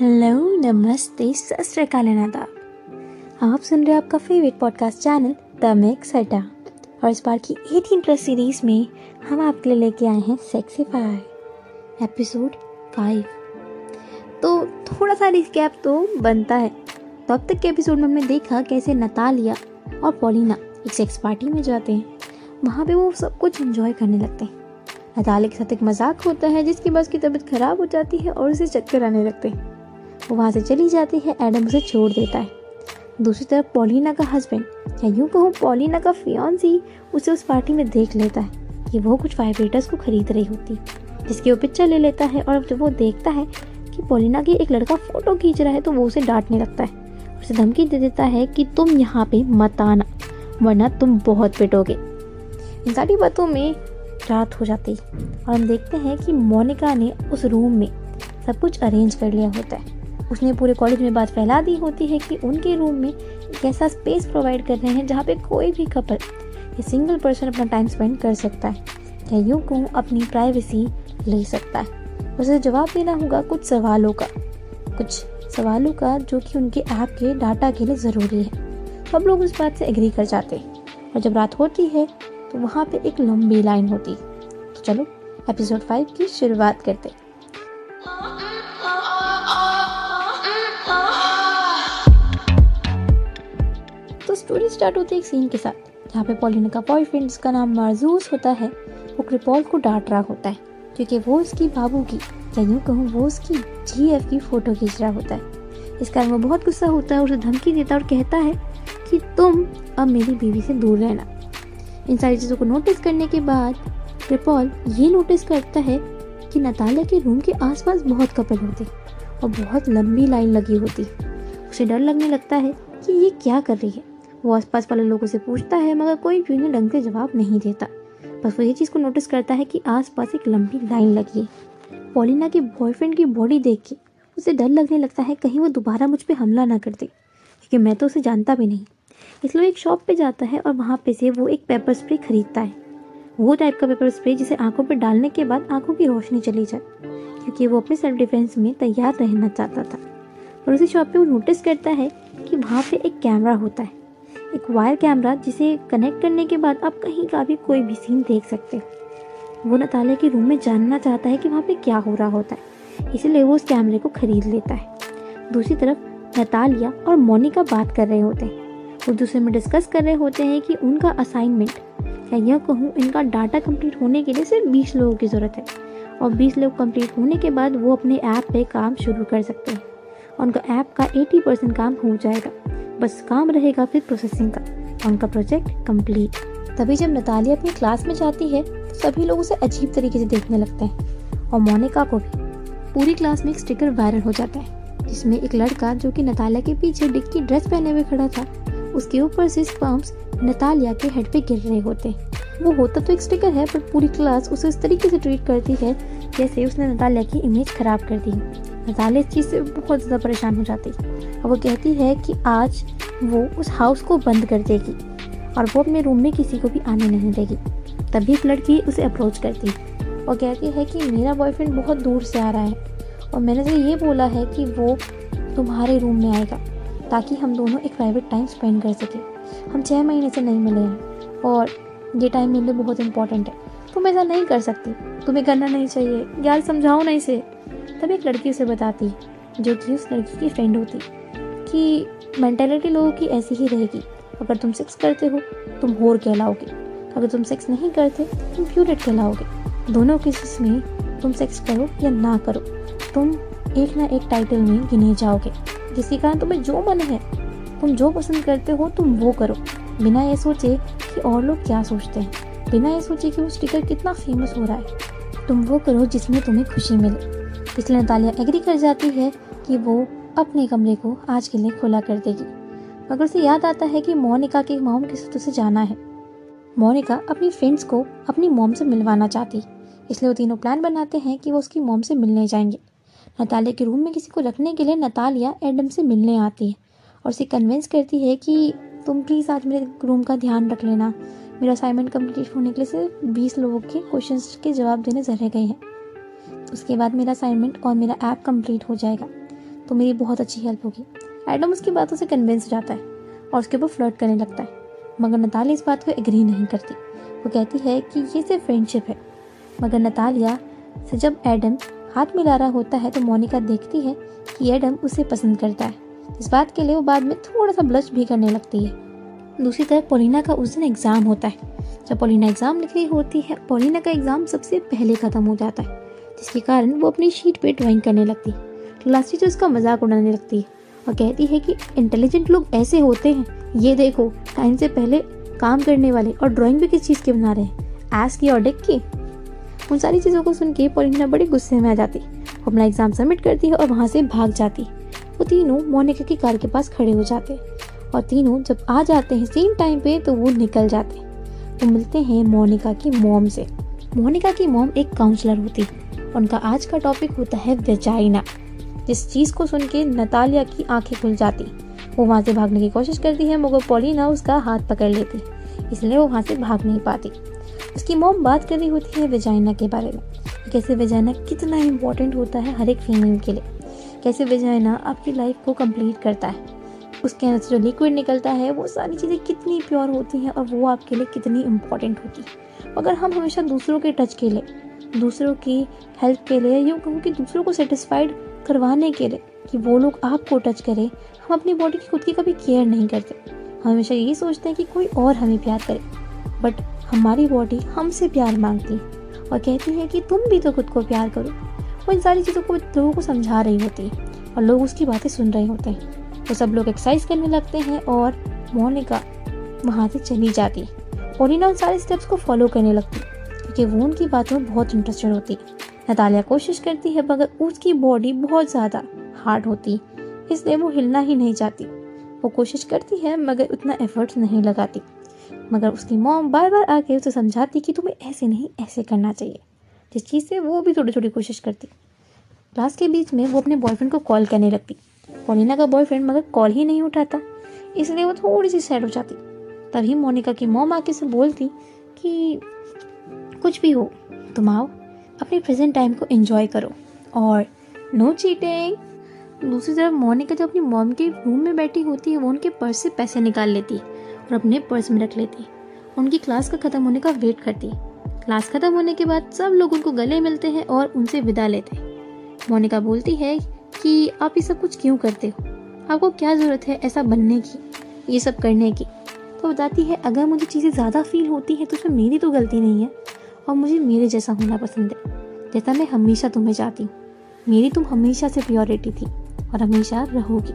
Hello, नमस्ते सत आप सुन रहे हो आपका favourite podcast channel the mix Adda और इस बार की एटीन इंटरेस्ट सीरीज़ में हम आपके लिए लेके आए हैं सेक्सीफाई एपिसोड फाइव तो थोड़ा सा रिस्कैप तो बनता है। तो अब तक के एपिसोड में हमने देखा कैसे नतालिया और पॉलिना एक सेक्स पार्टी में जाते हैं। वहाँ पे वो सब कुछ एंजॉय करने लगते हैं। नतालिया के साथ एक मज़ाक होता है जिसकी बस की तबीयत खराब हो जाती है और उसे चक्कर आने लगते हैं। वो वहाँ से चली जाती है, एडम उसे छोड़ देता है। दूसरी तरफ़ पॉलिना का हस्बैंड या यूँ कहूँ पॉलिना का फियांसी उसे उस पार्टी में देख लेता है कि वो कुछ वाइब्रेटर्स को खरीद रही होती। जिसकी वो पिक्चर ले लेता है और जब वो देखता है कि पोलिना की एक लड़का फ़ोटो खींच रहा है तो वो उसे डांटने लगता है। उसे धमकी दे देता है कि तुम यहाँ पे मत आना, वरना तुम बहुत पिटोगे। इन सारी बातों में रात हो जाती। और हम देखते हैं कि मोनिका ने उस रूम में सब कुछ अरेंज कर लिया होता है। उसने पूरे कॉलेज में बात फैला दी होती है कि उनके रूम में एक ऐसा स्पेस प्रोवाइड कर रहे हैं जहाँ पे कोई भी कपल या सिंगल पर्सन अपना टाइम स्पेंड कर सकता है, या यूँ कहूँ, अपनी प्राइवेसी ले सकता है। उसे जवाब देना होगा कुछ सवालों का। कुछ सवालों का जो कि उनके ऐप के डाटा के लिए ज़रूरी है। सब लोग उस बात से एग्री कर जाते हैं। और जब रात होती है तो वहाँ पे एक लंबी लाइन होती है। तो चलो एपिसोड फाइव की शुरुआत करते हैं। स्टोरी स्टार्ट होती है एक सीन के साथ, जहाँ पे पॉलिना का बॉयफ्रेंड जिसका नाम मारजूस होता है, वो क्रिपॉल को डांट रहा होता है, क्योंकि वो उसकी बाबू की, या यूँ कहूँ वो उसकी जी एफ़ की फ़ोटो खींच रहा होता है। इस कारण वो बहुत गुस्सा होता है उसे धमकी देता है और कहता है कि तुम अब मेरी बीवी से दूर रहना। इन सारी चीज़ों को नोटिस करने के बाद क्रिपॉल ये नोटिस करता है कि नतालिया के रूम के आसपास बहुत कपल होते और बहुत लंबी लाइन लगी होती उसे डर लगने लगता है कि ये क्या कर रही है। वो आसपास वाले लोगों से पूछता है, मगर कोई भी उन्हें ढंग से जवाब नहीं देता। बस वो ये चीज़ को नोटिस करता है कि आसपास एक लंबी लाइन लगी है। पॉलिना के बॉयफ्रेंड की बॉडी देख के उसे डर लगने लगता है, कहीं वो दोबारा मुझ पर हमला ना कर दे, क्योंकि मैं तो उसे जानता भी नहीं। इसलिए एक शॉप पे जाता है और वहाँ पे से वो एक पेपर स्प्रे खरीदता है। वो टाइप का पेपर स्प्रे जिसे आँखों पर डालने के बाद आँखों की रोशनी चली जाए, क्योंकि वो अपने सेल्फ डिफेंस में तैयार रहना चाहता था। और उसी शॉप पे वो नोटिस करता है कि वहाँ पे एक कैमरा होता है। एक वायर कैमरा जिसे कनेक्ट करने के बाद आप कहीं का भी कोई भी सीन देख सकते हो। वो नताले के रूम में जानना चाहता है कि वहाँ पे क्या हो रहा होता है। इसीलिए वो उस कैमरे को खरीद लेता है। दूसरी तरफ़, नतालिया और मोनिका बात कर रहे होते हैं। वो दूसरे में डिस्कस कर रहे होते हैं कि उनका असाइनमेंट या यह कहूँ, इनका डाटा कंप्लीट होने के लिए सिर्फ़ बीस लोगों की ज़रूरत है। और बीस लोग कंप्लीट होने के बाद वो अपने ऐप पे काम शुरू कर सकते हैं। उनका ऐप का एटी परसेंट काम हो जाएगा। बस काम रहेगा फिर प्रोसेसिंग का। उनका प्रोजेक्ट कंप्लीट तभी जब नतालिया अपनी क्लास में जाती है तो सभी लोग उसे अजीब तरीके से देखने लगते हैं। और मोनिका को भी। पूरी क्लास में एक स्टिकर वायरल हो जाता है, जिसमें एक लड़का जो कि नतालिया के पीछे डिक की ड्रेस पहने हुए खड़ा था, उसके ऊपर से स्पर्म्स नतालिया के हेड पे गिर रहे होते वो होता तो एक स्टिकर है, पर पूरी क्लास उसे इस तरीके से ट्रीट करती है, जैसे उसने नतालिया की इमेज खराब कर दी। नतालिया इस चीज़ से बहुत ज़्यादा परेशान हो जाती। वो कहती है कि आज वो उस हाउस को बंद कर देगी और वो अपने रूम में किसी को भी आने नहीं देगी। तभी एक लड़की उसे अप्रोच करती। और कहती है कि मेरा बॉयफ्रेंड बहुत दूर से आ रहा है और मैंने से ये बोला है कि वो तुम्हारे रूम में आएगा ताकि हम दोनों एक प्राइवेट टाइम स्पेंड कर सकें। हम छः महीने से नहीं मिले हैं और ये टाइम मेरे लिए बहुत इंपॉर्टेंट है। तुम ऐसा नहीं कर सकती। तुम्हें करना नहीं चाहिए। यार, समझाओ ना इसे। तब एक लड़की उसे बताती, जो कि उस लड़की की फ्रेंड होती, कि मैंटेलिटी लोगों की ऐसी ही रहेगी। अगर तुम सेक्स करते हो, तुम होर कहलाओगे। अगर तुम सेक्स नहीं करते, तुम प्यूरेट कहलाओगे। दोनों केसेस में तुम सेक्स करो या ना करो, तुम एक ना एक टाइटल में गिने जाओगे। जिसके कारण तुम्हें जो मन है, तुम जो पसंद करते हो, तुम वो करो। बिना ये सोचे कि और लोग क्या सोचते हैं। बिना ये सोचे कि वो स्टिकर कितना फ़ेमस हो रहा है। तुम वो करो जिसमें तुम्हें खुशी मिले। इसलिए नतालिया एग्री कर जाती है कि वो अपने कमरे को आज के लिए खुला कर देगी। मगर उसे याद आता है कि मोनिका के मोम के साथ उसे जाना है। मोनिका अपनी फ्रेंड्स को अपनी मोम से मिलवाना चाहती। इसलिए वो तीनों प्लान बनाते हैं कि वो उसकी मोम से मिलने जाएँगे। नतालिया के रूम में किसी को रखने के लिए नतालिया एडम से मिलने आती है। और उसे कन्विंस करती है कि तुम प्लीज़ आज मेरे रूम का ध्यान रख लेना। मेरा असाइनमेंट कंप्लीट होने के लिए सिर्फ़ बीस लोगों के क्वेश्चन के जवाब देने रह गए हैं। उसके बाद मेरा असाइनमेंट और मेरा ऐप कंप्लीट हो जाएगा। तो मेरी बहुत अच्छी हेल्प होगी। एडम उसकी बातों से कन्विंस जाता है और उसके ऊपर फ्लर्ट करने लगता है। मगर नतालिया इस बात को एग्री नहीं करती। वो कहती है कि ये सिर्फ़ फ्रेंडशिप है। मगर नतालिया से जब एडम हाथ मिला रहा होता है तो मोनिका देखती है कि एडम उसे पसंद करता है। इस बात के लिए वो बाद में थोड़ा सा ब्लश भी करने लगती है। दूसरी तरफ़ पोलिना का उस दिन एग्ज़ाम होता है। जब पोलिना एग्ज़ाम लिख रही होती है, पोलिना का एग्ज़ाम सबसे पहले ख़त्म हो जाता है, जिसके कारण वो अपनी शीट पे ड्राइंग करने लगती क्लास टीचर उसका मज़ाक उड़ाने लगती है और कहती है कि इंटेलिजेंट लोग ऐसे होते हैं। ये देखो टाइम से पहले काम करने वाले और ड्राइंग भी किस चीज़ के बना रहे हैं? एस की और डिक की। उन सारी चीज़ों को सुन के पोलिना बड़ी गुस्से में आ जाती अपना एग्ज़ाम सबमिट करती है और वहाँ से भाग जाती वो तीनों मोनिका की कार के पास खड़े हो जाते हैं। और तीनों जब आ जाते हैं सेम टाइम पे तो वो निकल जाते हैं। वो मिलते हैं मोनिका की मॉम से। मोनिका की मॉम एक काउंसलर होती है। उनका आज का टॉपिक होता है वेजाइना जिस चीज़ को सुन के नतालिया की आँखें खुल जाती। वो वहाँ से भागने की कोशिश करती है, मगर पोलिना उसका हाथ पकड़ लेती। इसलिए वो वहाँ से भाग नहीं पाती। उसकी मोम बात कर रही होती है वेजाइना के बारे में। कैसे वेजाइना कितना इम्पोर्टेंट होता है हर एक फीमेल के लिए। कैसे वेजाइना आपकी लाइफ को कंप्लीट करता है। उसके अंदर से जो लिक्विड निकलता है, वो सारी चीज़ें कितनी प्योर होती हैं और वो आपके लिए कितनी इम्पोर्टेंट होती है। अगर हम हमेशा दूसरों के टच के लिए, दूसरों की हेल्प के लिए यूँ कहूँ कि दूसरों को सेटिस्फाइड करवाने के लिए कि वो लोग आपको टच करें, हम अपनी बॉडी की खुद की कभी केयर नहीं करते। हम हमेशा यही सोचते हैं कि कोई और हमें प्यार करे। बट हमारी बॉडी हमसे प्यार मांगती है और कहती है कि तुम भी तो खुद को प्यार करो। वो इन सारी चीज़ों को लोगों को समझा रही होती है और लोग उसकी बातें सुन रहे होते हैं। तो सब लोग एक्सरसाइज करने लगते हैं और मोनिका वहाँ से चली जाती। और इन्हें उन सारे स्टेप्स को फॉलो करने लगती, क्योंकि वो उनकी बातों में बहुत इंटरेस्टेड होती। नतालिया कोशिश करती है, मगर उसकी बॉडी बहुत ज़्यादा हार्ड होती, इसलिए वो हिलना ही नहीं चाहती। वो कोशिश करती है, मगर उतना एफर्ट्स नहीं लगाती। मगर उसकी मॉम बार बार आके उसे समझाती कि तुम्हें ऐसे नहीं, ऐसे करना चाहिए। जिस चीज़ से वो भी थोड़ी थोड़ी कोशिश करती। क्लास के बीच में वो अपने बॉयफ्रेंड को कॉल करने लगती। पोलिना का बॉयफ्रेंड मगर कॉल ही नहीं उठाता। इसलिए वो थोड़ी सी सैड हो जाती। तभी मोनिका की मॉम आके से बोलती कि, कुछ भी हो, तुम आओ, अपने प्रेजेंट टाइम को एंजॉय करो और नो चीटिंग दूसरी तरफ़ मोनिका जब अपनी मॉम के रूम में बैठी होती है, वो उनके पर्स से पैसे निकाल लेती और अपने पर्स में रख लेती। उनकी क्लास का ख़त्म होने का वेट करती। क्लास ख़त्म होने के बाद सब लोग उनको गले मिलते हैं और उनसे विदा लेते। मोनिका बोलती है कि आप ये सब कुछ क्यों करते हो? आपको क्या ज़रूरत है ऐसा बनने की, ये सब करने की? तो बताती है, अगर मुझे चीज़ें ज़्यादा फील होती हैं तो उसमें मेरी तो गलती नहीं है और मुझे मेरे जैसा होना पसंद है, जैसा मैं हमेशा तुम्हें चाहती हूँ। मेरी तुम हमेशा से प्योरिटी थी और हमेशा रहोगी।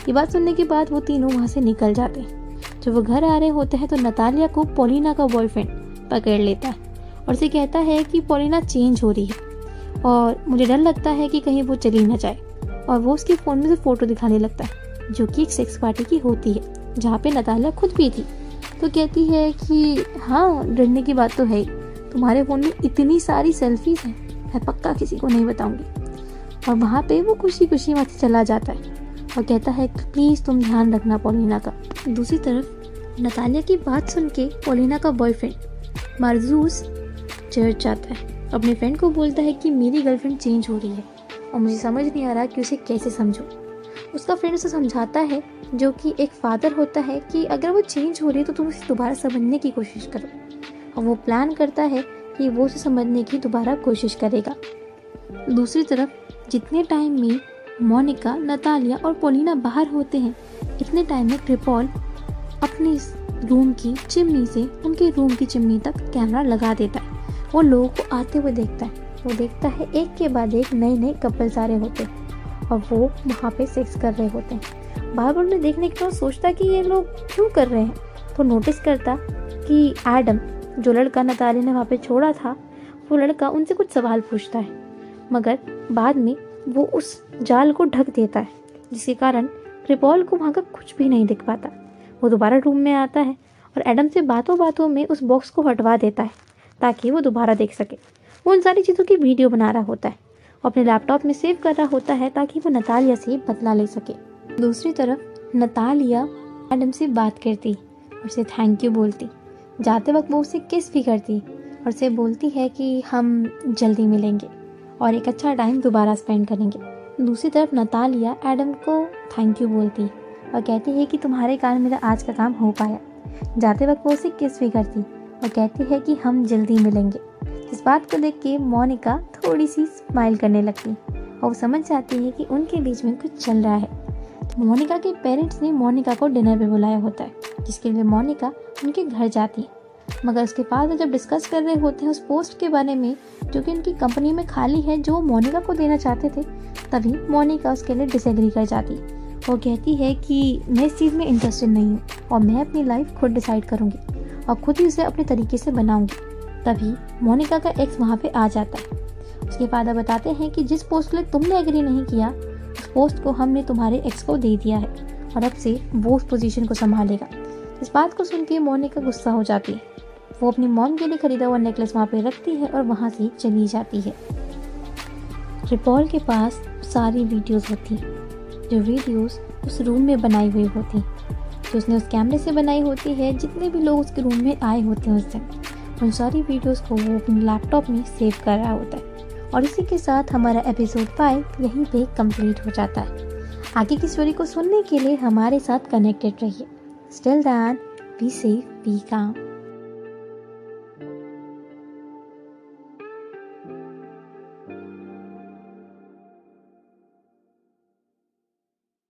ये बात सुनने के बाद वो तीनों वहाँ से निकल जाते हैं। जब वो घर आ रहे होते हैं तो नतालिया को पोलिना का बॉयफ्रेंड पकड़ लेता है और उसे कहता है कि पोलिना चेंज हो रही है और मुझे डर लगता है कि कहीं वो चली ना जाए। और वो उसके फ़ोन में से फ़ोटो दिखाने लगता है, जो कि एक सेक्स पार्टी की होती है, जहाँ पे नतालिया खुद भी थी। तो कहती है कि हाँ डरने की बात तो है ही। तुम्हारे फ़ोन में इतनी सारी सेल्फीज हैं, मैं पक्का किसी को नहीं बताऊँगी। और वहाँ पे वो खुशी खुशी वहाँ से चला जाता है और कहता है प्लीज़, तुम ध्यान रखना पोलिना का। दूसरी तरफ़, नतालिया की बात सुन के पोलिना का बॉयफ्रेंड मारजूस चर्च जाता है। अपने फ्रेंड को बोलता है कि, मेरी गर्लफ्रेंड चेंज हो रही है। और मुझे समझ नहीं आ रहा कि उसे कैसे समझो। उसका फ्रेंड उसे समझाता है, जो कि एक फादर होता है कि अगर वो चेंज हो रही है तो तुम उसे दोबारा समझने की कोशिश करो। और वो प्लान करता है कि वो उसे समझने की दोबारा कोशिश करेगा। दूसरी तरफ़, जितने टाइम में मोनिका, नतालिया और पोलिना बाहर होते हैं, इतने टाइम में ट्रिपॉल अपनी रूम की चिमनी से उनके रूम की चिमनी तक कैमरा लगा देता है। वो लोगों को आते हुए देखता है। वो देखता है, एक के बाद एक नए नए कपल सारे होते हैं और वो वहाँ पे सेक्स कर रहे होते हैं। बार उन्हें देखने के बाद सोचता कि ये लोग क्यों कर रहे हैं? तो नोटिस करता कि एडम जो लड़का नताली ने वहाँ पे छोड़ा था, वो लड़का उनसे कुछ सवाल पूछता है। मगर बाद में वो उस जाल को ढक देता है, जिसके कारण क्रिपॉल को वहाँ का कुछ भी नहीं दिख पाता। वो दोबारा रूम में आता है और एडम से बातों बातों में उस बॉक्स को हटवा देता है, ताकि वो दोबारा देख सके। वो उन सारी चीज़ों की वीडियो बना रहा होता है और अपने लैपटॉप में सेव कर रहा होता है ताकि वो नतालिया से बदला ले सके। दूसरी तरफ़, नतालिया एडम से बात करती और उसे थैंक यू बोलती। जाते वक्त वो उसे किस भी करती और उसे बोलती है कि हम जल्दी मिलेंगे और एक अच्छा टाइम दोबारा स्पेंड करेंगे। दूसरी तरफ़, नतालिया एडम को थैंक यू बोलती और कहती है कि तुम्हारे कारण मेरा आज का काम हो पाया। जाते वक्त वो उसे किस भी करती और कहती है कि हम जल्दी मिलेंगे। इस बात को देख के मोनिका थोड़ी सी स्माइल करने लगती और वो समझ जाती है कि उनके बीच में कुछ चल रहा है। मोनिका के पेरेंट्स ने मोनिका को डिनर पे बुलाया होता है, जिसके लिए मोनिका उनके घर जाती है। मगर उसके बाद जब डिस्कस कर रहे होते हैं उस पोस्ट के बारे में, जो कि उनकी कंपनी में खाली है, जो मोनिका को देना चाहते थे, तभी मोनिका उसके लिए डिसएग्री कर जाती वो कहती है कि मैं इस चीज़ में इंटरेस्टेड नहीं हूँ और मैं अपनी लाइफ खुद डिसाइड करूँगी और खुद ही उसे अपने तरीके से बनाऊँगी। तभी मोनिका का एक्स वहाँ पे आ जाता। है उसके फादर बताते हैं कि जिस पोस्ट के लिए तुमने एग्री नहीं किया, उस पोस्ट को हमने तुम्हारे एक्स को दे दिया है और अब से वो उस पोजीशन को संभालेगा। इस बात को सुन के मोनिका गुस्सा हो जाती है। वो अपनी मॉम के लिए खरीदा हुआ नेकलेस वहाँ पे रखती है और वहाँ से चली जाती है। रिपॉल के पास सारी वीडियोस होती जो वीडियोस उस रूम में बनाई हुई होती जो उसने उस कैमरे से बनाई होती है, जितने भी लोग उसके रूम में आए होते हैं उस दिन। उन सारी वीडियोस को वो अपने लैपटॉप में सेव कर रहा होता है। और इसी के साथ हमारा एपिसोड फाइव यहीं पे कंप्लीट हो जाता है। आगे की स्टोरी को सुनने के लिए हमारे साथ कनेक्टेड रहिए। Still then be safe be calm